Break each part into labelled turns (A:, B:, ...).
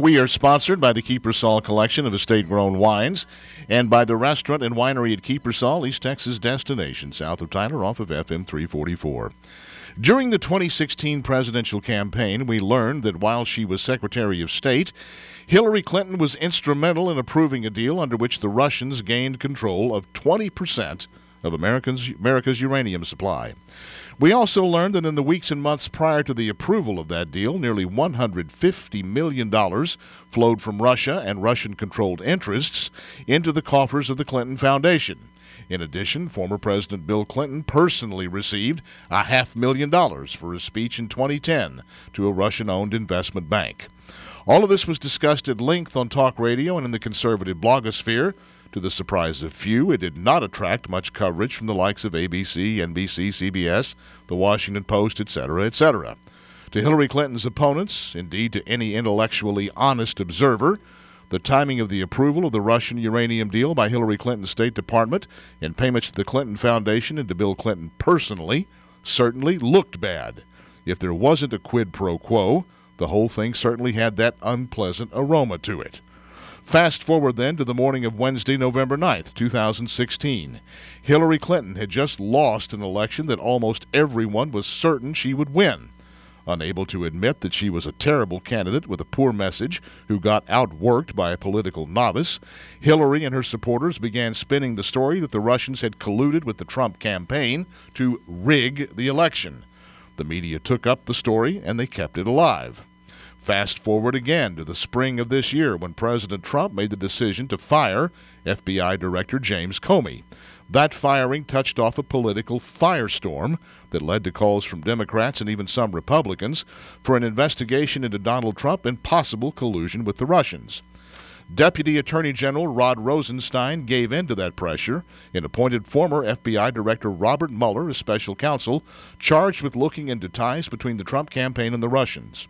A: We are sponsored by the Kiepersol collection of estate grown wines and by the restaurant and winery at Kiepersol, East Texas destination, south of Tyler, off of FM 344. During the 2016 presidential campaign, we learned that while she was Secretary of State, Hillary Clinton was instrumental in approving a deal under which the Russians gained control of 20% of America's uranium supply. We also learned that in the weeks and months prior to the approval of that deal, nearly $150 million flowed from Russia and Russian controlled interests into the coffers of the Clinton Foundation. In addition, former President Bill Clinton personally received a half million dollars for his speech in 2010 to a Russian owned investment bank. All of this was discussed at length on talk radio and in the conservative blogosphere. To the surprise of few, it did not attract much coverage from the likes of ABC, NBC, CBS, The Washington Post, etc., etc. To Hillary Clinton's opponents, indeed to any intellectually honest observer, the timing of the approval of the Russian uranium deal by Hillary Clinton's State Department and payments to the Clinton Foundation and to Bill Clinton personally certainly looked bad. If there wasn't a quid pro quo, the whole thing certainly had that unpleasant aroma to it. Fast forward then to the morning of Wednesday, November 9th, 2016. Hillary Clinton had just lost an election that almost everyone was certain she would win. Unable to admit that she was a terrible candidate with a poor message who got outworked by a political novice, Hillary and her supporters began spinning the story that the Russians had colluded with the Trump campaign to rig the election. The media took up the story and they kept it alive. Fast forward again to the spring of this year when President Trump made the decision to fire FBI Director James Comey. That firing touched off a political firestorm that led to calls from Democrats and even some Republicans for an investigation into Donald Trump and possible collusion with the Russians. Deputy Attorney General Rod Rosenstein gave in to that pressure and appointed former FBI Director Robert Mueller as special counsel, charged with looking into ties between the Trump campaign and the Russians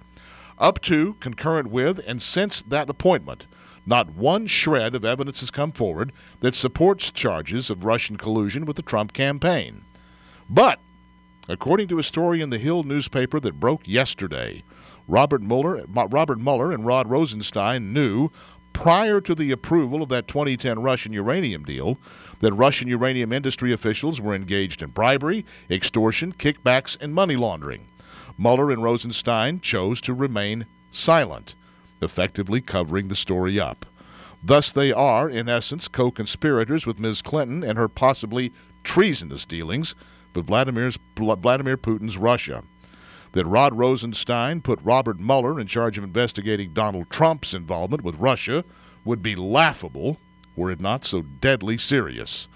A: up to, concurrent with, and since that appointment, not one shred of evidence has come forward that supports charges of Russian collusion with the Trump campaign. But, according to a story in the Hill newspaper that broke yesterday, Robert Mueller, Robert Mueller and Rod Rosenstein knew prior to the approval of that 2010 Russian uranium deal that Russian uranium industry officials were engaged in bribery, extortion, kickbacks, and money laundering. Mueller and Rosenstein chose to remain silent, effectively covering the story up. Thus, they are, in essence, co conspirators with Ms. Clinton and her possibly treasonous dealings with Vladimir's, Vladimir Putin's Russia. That Rod Rosenstein put Robert Mueller in charge of investigating Donald Trump's involvement with Russia would be laughable were it not so deadly serious.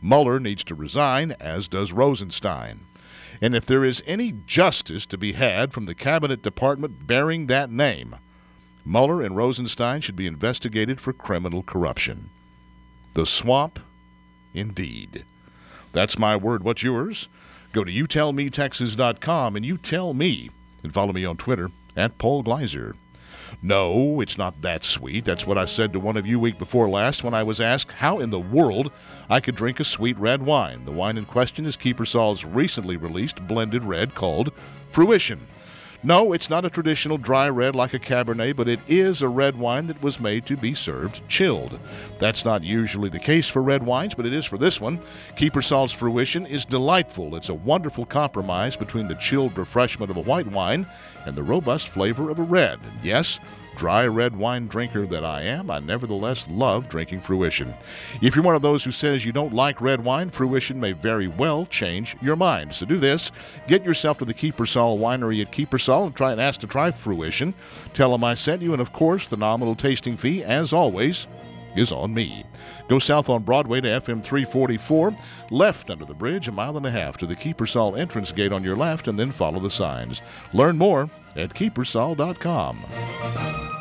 A: Mueller needs to resign, as does Rosenstein. And if there is any justice to be had from the cabinet department bearing that name, Mueller and Rosenstein should be investigated for criminal corruption. The swamp, indeed. That's my word. What's yours? Go to youtellmetexas.com and you tell me, and follow me on Twitter at Paul Gleiser. No, it's not that sweet. That's what I said to one of you week before last when I was asked how in the world I could drink a sweet red wine. The wine in question is Kiepersol's recently released blended red called Fruition. No, it's not a traditional dry red like a Cabernet, but it is a red wine that was made to be served chilled. That's not usually the case for red wines, but it is for this one. Kiepersol's Fruition is delightful. It's a wonderful compromise between the chilled refreshment of a white wine and the robust flavor of a red. And yes, dry red wine drinker that I am, I nevertheless love drinking Fruition. If you're one of those who says you don't like red wine, Fruition may very well change your mind. So do this. Get yourself to the Kiepersol Winery at Kiepersol and try and ask to try Fruition. Tell them I sent you, and of course, the nominal tasting fee, as always, is on me. Go south on Broadway to FM 344, left under the bridge, a mile and a half to the Kiepersol entrance gate on your left, and then follow the signs. Learn more at kiepersol.com.